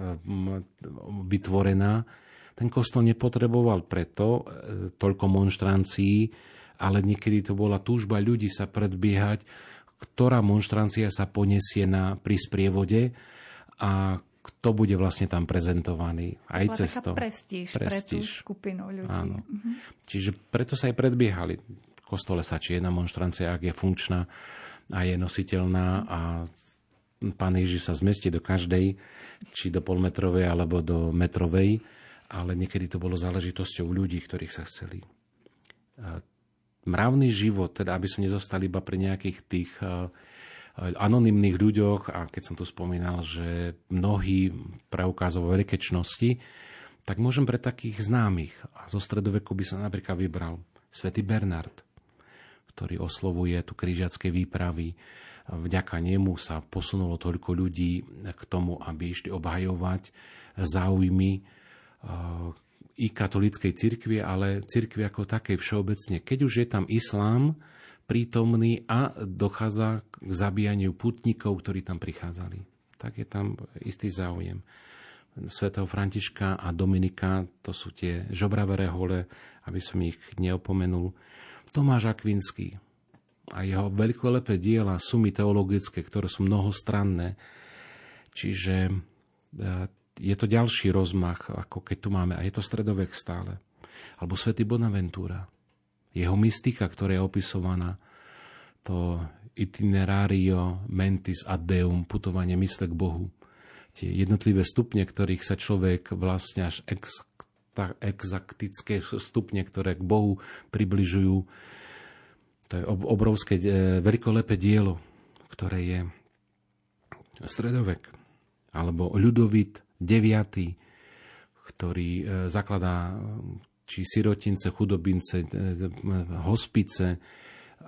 vytvorená. Ten kostol nepotreboval preto toľko monštrancií, ale niekedy to bola túžba ľudí sa predbiehať, ktorá monštrancia sa poniesie na, pri sprievode a kto bude vlastne tam prezentovaný. Aj Bola cez to. prestíž, prestíž pre tú skupinu ľudí. Áno. Uh-huh. Čiže preto sa aj predbiehali. V kostole sa či jedna monštrancia, ak je funkčná a je nositeľná a pán Ježiš sa zmestí do každej, či do polmetrovej alebo do metrovej, ale niekedy to bolo záležitosťou ľudí, ktorých sa chceli. Mravný život, teda aby sme nezostali iba pri nejakých tých anonimných ľuďoch a keď som tu spomínal, že mnohí preukázajú veľkečnosti, tak môžem pre takých známych a zo stredoveku by sa napríklad vybral svätý Bernard, ktorý oslovuje tu križiacké výpravy. Vďaka nemu sa posunulo toľko ľudí k tomu, aby išli obhajovať záujmy eh, i katolíckej cirkvi, ale cirkvi ako takej všeobecne. Keď už je tam islám, prítomný a dochádza k zabíjaniu putníkov, ktorí tam prichádzali. Tak je tam istý záujem. Svetého Františka a Dominika, to sú tie žobravé hole, aby som ich neopomenul. Tomáš Akvinský a jeho veľkolepé diela, sumy teologické, ktoré sú mnohostranné. Čiže e, je to ďalší rozmach, ako keď tu máme, a je to stredovek stále. Alebo svätý Bonaventura, jeho mystika, ktorá je opisovaná, to itinerario mentis ad deum, putovanie mysle k Bohu. Tie jednotlivé stupne, ktorých sa človek vlastne až ex, exaktické stupne, ktoré k Bohu približujú. To je obrovské, e, veľkolepé dielo, ktoré je stredovek. Alebo ľudovit 9., ktorý e, zakladá či sirotince, chudobince, e, hospice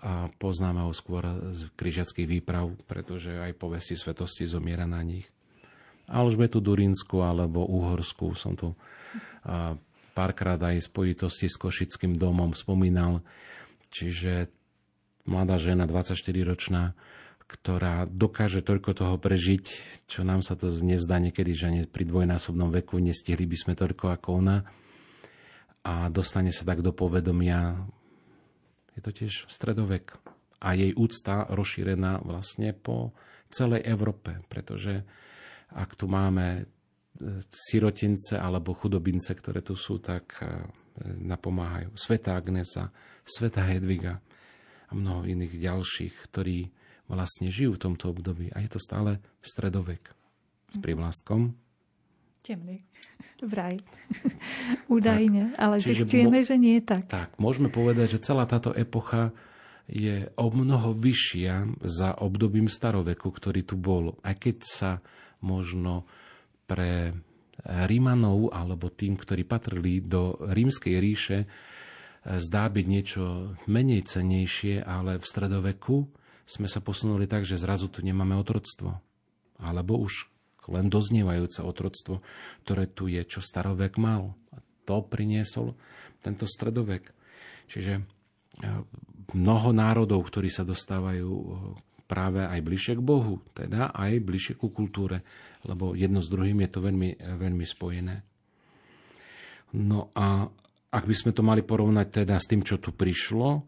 a poznáme ho skôr z križiackých výprav, pretože aj povesti svetosti zomiera na nich. Alžbetu Durinsku alebo Uhorsku som tu párkrát aj v spojitosti s Košickým domom spomínal. Čiže mladá žena, 24-ročná, ktorá dokáže toľko toho prežiť, čo nám sa to nezdá niekedy, že pri dvojnásobnom veku nestihli by sme toľko ako ona a dostane sa tak do povedomia. Je to tiež stredovek a jej úcta rozšírená vlastne po celej Európe, pretože ak tu máme e, sirotince alebo chudobince, ktoré tu sú, tak e, napomáhajú. Sveta Agnesa, Sveta Hedviga a mnoho iných ďalších, ktorí vlastne žijú v tomto období. A je to stále stredovek s privlastkom. Temný. Vraj. Údajne. Ale Čiže zistujeme, mo- že nie je tak. Tak, môžeme povedať, že celá táto epocha je o mnoho vyššia za obdobím staroveku, ktorý tu bol. Aj keď sa možno pre Rímanov alebo tým, ktorí patrili do rímskej ríše, zdá byť niečo menej cenejšie, ale v stredoveku sme sa posunuli tak, že zrazu tu nemáme otroctvo. Alebo už len doznievajúce otroctvo, ktoré tu je, čo starovek mal. A to priniesol tento stredovek. Čiže e, mnoho národov, ktorí sa dostávajú e, práve aj bližšie k Bohu, teda aj bližšie ku kultúre, lebo jedno s druhým je to veľmi, veľmi spojené. No a ak by sme to mali porovnať teda s tým, čo tu prišlo,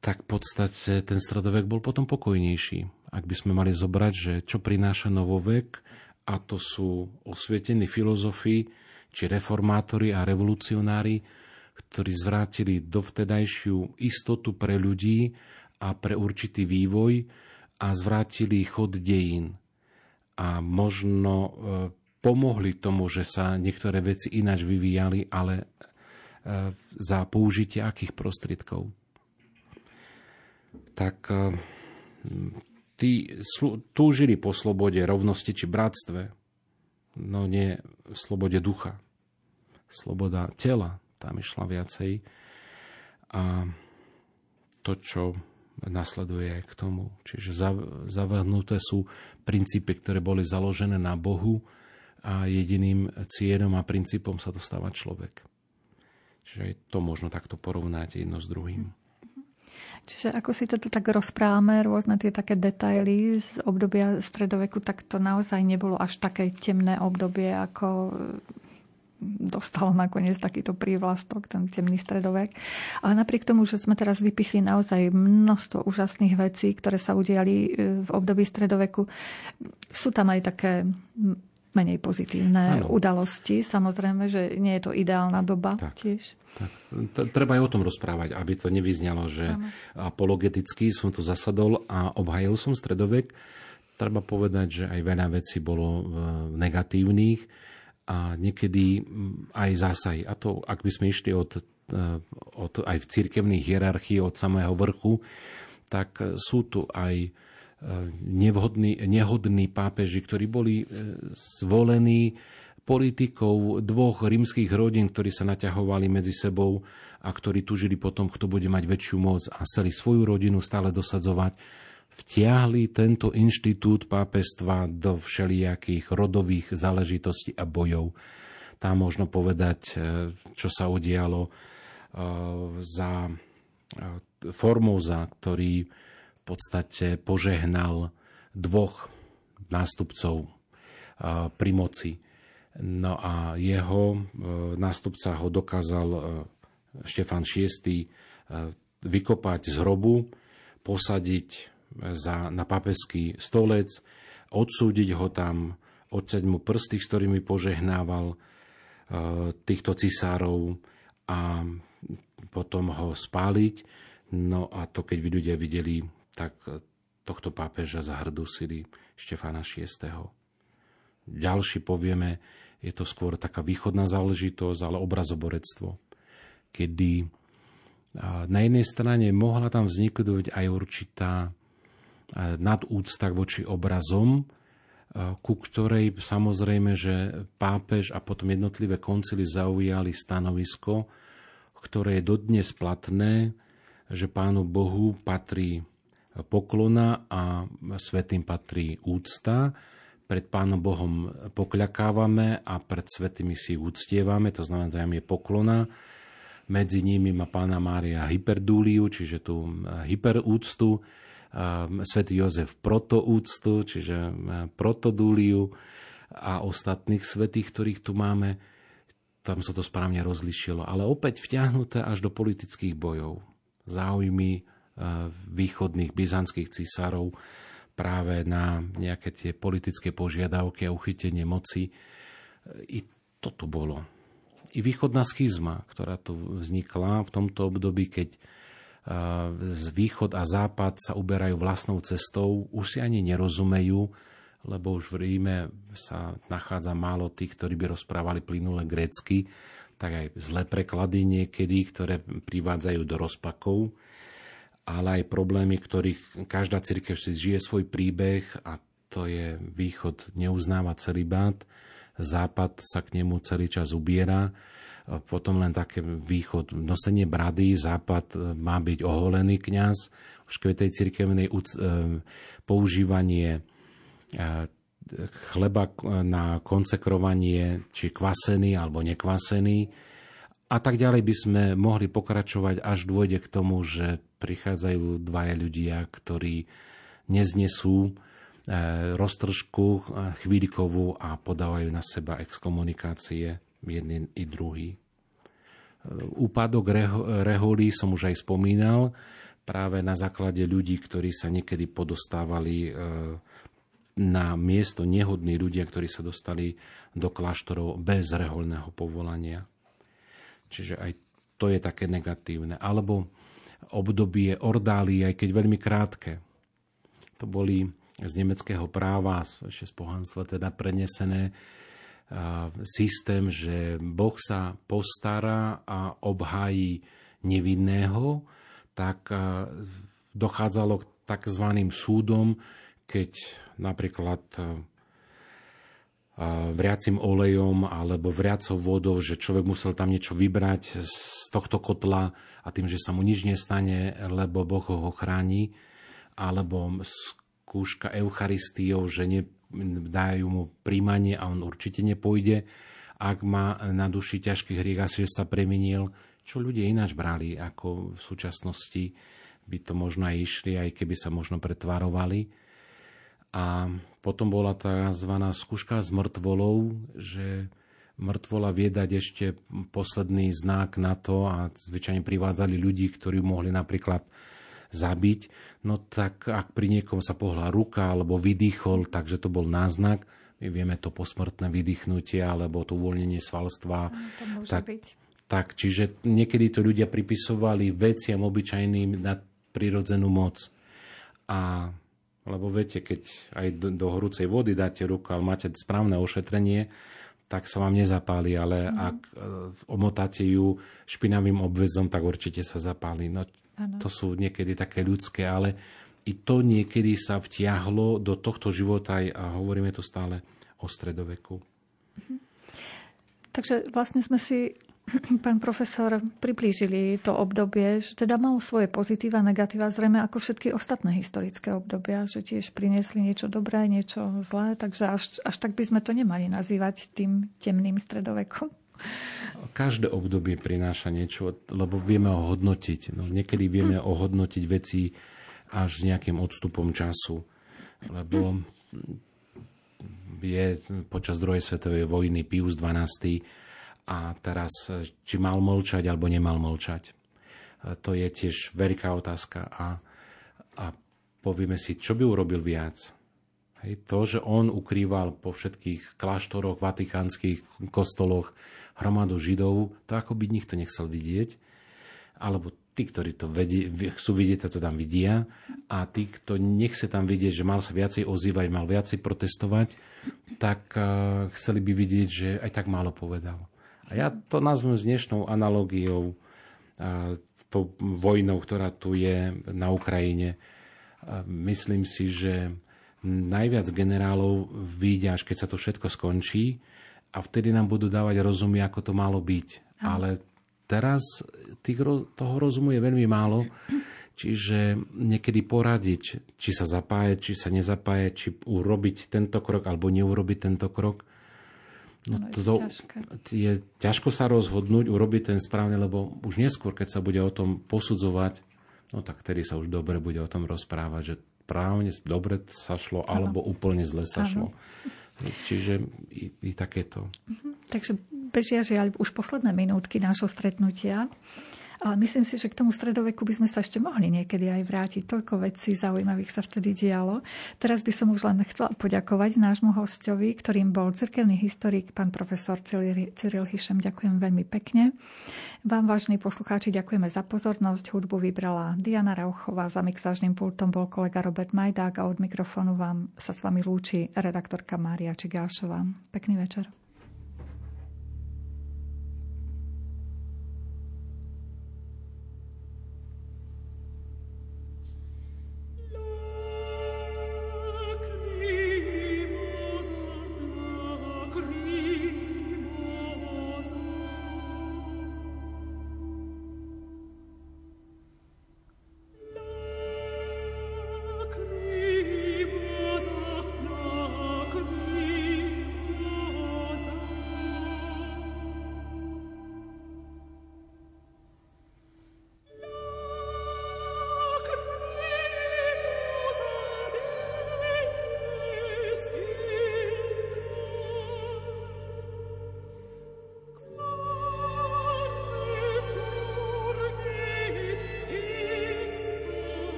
tak v podstate ten stredovek bol potom pokojnejší ak by sme mali zobrať, že čo prináša novovek, a to sú osvietení filozofi, či reformátori a revolucionári, ktorí zvrátili dovtedajšiu istotu pre ľudí a pre určitý vývoj a zvrátili chod dejín. A možno e, pomohli tomu, že sa niektoré veci ináč vyvíjali, ale e, za použitie akých prostriedkov. Tak e, tí túžili po slobode, rovnosti či bratstve, no nie slobode ducha. Sloboda tela tam išla viacej. A to, čo nasleduje k tomu. Čiže zavrhnuté sú princípy, ktoré boli založené na Bohu a jediným cieľom a princípom sa dostáva človek. Čiže to možno takto porovnať jedno s druhým. Čiže ako si to tu tak rozprávame, rôzne tie také detaily z obdobia stredoveku, tak to naozaj nebolo až také temné obdobie, ako dostalo nakoniec takýto prívlastok, ten temný stredovek. Ale napriek tomu, že sme teraz vypichli naozaj množstvo úžasných vecí, ktoré sa udiali e, v období stredoveku, sú tam aj také menej pozitívne ano. udalosti. Samozrejme, že nie je to ideálna doba tak, tiež. Tak. Treba aj o tom rozprávať, aby to nevyznalo, že ano. apologeticky som tu zasadol a obhajil som stredovek. Treba povedať, že aj veľa vecí bolo e, negatívnych a niekedy aj zásahy. A to, ak by sme išli od, e, od, aj v cirkevných hierarchii od samého vrchu, tak sú tu aj nevhodní, nehodní pápeži, ktorí boli zvolení politikou dvoch rímskych rodín, ktorí sa naťahovali medzi sebou a ktorí tužili potom, kto bude mať väčšiu moc a chceli svoju rodinu stále dosadzovať, vtiahli tento inštitút pápestva do všelijakých rodových záležitostí a bojov. Tam možno povedať, e, čo sa udialo e, za Formoza, ktorý podstate požehnal dvoch nástupcov pri moci. No a jeho e, nástupca ho dokázal e, Štefan VI e, vykopať z hrobu, posadiť za, na papeský stolec, odsúdiť ho tam, odťať mu prsty, s ktorými požehnával týchto cisárov a potom ho spáliť. No a to, keď ľudia videli tak tohto pápeža zahrdusili Štefána VI. Ďalší povieme, je to skôr taká východná záležitosť, ale obrazoborectvo, kedy na jednej strane mohla tam vzniknúť aj určitá nadúcta voči obrazom, ku ktorej samozrejme, že pápež a potom jednotlivé koncily zaujali stanovisko, ktoré je dodnes platné, že pánu Bohu patrí poklona a svetým patrí úcta. Pred Pánom Bohom pokľakávame a pred svetými si úctievame, to znamená, že je poklona. Medzi nimi má Pána Mária hyperdúliu, čiže tú hyperúctu, svätý Jozef protoúctu, čiže protodúliu a ostatných svetých, ktorých tu máme, tam sa to správne rozlišilo. Ale opäť vťahnuté až do politických bojov. Záujmy východných byzantských císarov práve na nejaké tie politické požiadavky a uchytenie moci. I toto bolo. I východná schizma, ktorá tu vznikla v tomto období, keď z východ a západ sa uberajú vlastnou cestou, už si ani nerozumejú, lebo už v Ríme sa nachádza málo tých, ktorí by rozprávali plynule grécky, tak aj zlé preklady niekedy, ktoré privádzajú do rozpakov ale aj problémy, ktorých každá církev si žije svoj príbeh a to je východ neuznáva celibát, západ sa k nemu celý čas ubiera, potom len také východ, nosenie brady, západ má byť oholený kňaz, už keď tej cirkevnej e, používanie e, chleba na konsekrovanie, či kvasený alebo nekvasený, a tak ďalej by sme mohli pokračovať, až dôjde k tomu, že prichádzajú dvaja ľudia, ktorí neznesú e, roztržku e, chvíľkovú a podávajú na seba exkomunikácie jeden i druhý. E, úpadok reholí som už aj spomínal, práve na základe ľudí, ktorí sa niekedy podostávali na miesto nehodní ľudia, ktorí sa dostali do kláštorov bez reholného povolania. Čiže aj to je také negatívne. Alebo obdobie ordály, aj keď veľmi krátke. To boli z nemeckého práva, z pohanstva teda prenesené systém, že Boh sa postará a obhájí nevinného, tak dochádzalo k tzv. súdom, keď napríklad vriacim olejom alebo vriacou vodou, že človek musel tam niečo vybrať z tohto kotla a tým, že sa mu nič nestane, lebo Boh ho chráni, alebo skúška Eucharistiou, že ne, dajú mu príjmanie a on určite nepôjde, ak má na duši ťažký hriech asi, že sa premenil, čo ľudia ináč brali, ako v súčasnosti by to možno aj išli, aj keby sa možno pretvarovali. A potom bola zvaná skúška s mŕtvolou, že mŕtvola viedať ešte posledný znak na to a zvyčajne privádzali ľudí, ktorí mohli napríklad zabiť, no tak ak pri niekom sa pohla ruka alebo vydýchol, takže to bol náznak, my vieme to posmrtné vydýchnutie alebo to uvoľnenie svalstva. To tak, byť. tak, čiže niekedy to ľudia pripisovali veciam obyčajným na prirodzenú moc. A lebo viete, keď aj do, do horúcej vody dáte ruku, ale máte správne ošetrenie, tak sa vám nezapáli, ale mm. ak e, omotáte ju špinavým obvezom, tak určite sa zapáli. No, to sú niekedy také ľudské, ale i to niekedy sa vtiahlo do tohto života a hovoríme tu stále o stredoveku. Mhm. Takže vlastne sme si pán profesor, priblížili to obdobie, že teda malo svoje pozitíva, negatíva, zrejme ako všetky ostatné historické obdobia, že tiež priniesli niečo dobré, niečo zlé, takže až, až tak by sme to nemali nazývať tým temným stredovekom. Každé obdobie prináša niečo, lebo vieme ho hodnotiť. No, niekedy vieme ohodnotiť veci až s nejakým odstupom času. Lebo je počas druhej svetovej vojny Pius XII a teraz, či mal mlčať alebo nemal mlčať. To je tiež veľká otázka a, a povieme si, čo by urobil viac. Hej, to, že on ukrýval po všetkých kláštoroch, vatikánskych kostoloch hromadu židov, to ako by nikto nechcel vidieť. Alebo tí, ktorí to vedie, chcú vidieť, to tam vidia. A tí, kto nechce tam vidieť, že mal sa viacej ozývať, mal viacej protestovať, tak uh, chceli by vidieť, že aj tak málo povedal. A ja to nazvem s dnešnou analogiou, a, tou vojnou, ktorá tu je na Ukrajine. A myslím si, že najviac generálov vyjde, až keď sa to všetko skončí a vtedy nám budú dávať rozumy, ako to malo byť. Aha. Ale teraz tých, toho rozumu je veľmi málo, čiže niekedy poradiť, či sa zapájať, či sa nezapájať, či urobiť tento krok alebo neurobiť tento krok, No, no to, je ťažko sa rozhodnúť, urobiť ten správny, lebo už neskôr, keď sa bude o tom posudzovať, no tak tedy sa už dobre bude o tom rozprávať, že právne dobre sa šlo, ano. alebo úplne zle sa ano. šlo. Čiže i, i takéto. Mhm. Takže bežia žiaľ už posledné minútky nášho stretnutia. Ale myslím si, že k tomu stredoveku by sme sa ešte mohli niekedy aj vrátiť. Toľko vecí zaujímavých sa vtedy dialo. Teraz by som už len chcela poďakovať nášmu hostovi, ktorým bol cirkevný historik, pán profesor Cyril Hišem. Ďakujem veľmi pekne. Vám, vážni poslucháči, ďakujeme za pozornosť. Hudbu vybrala Diana Rauchová, za mixážnym pultom bol kolega Robert Majdák a od mikrofónu vám sa s vami lúči redaktorka Mária Čigášová. Pekný večer.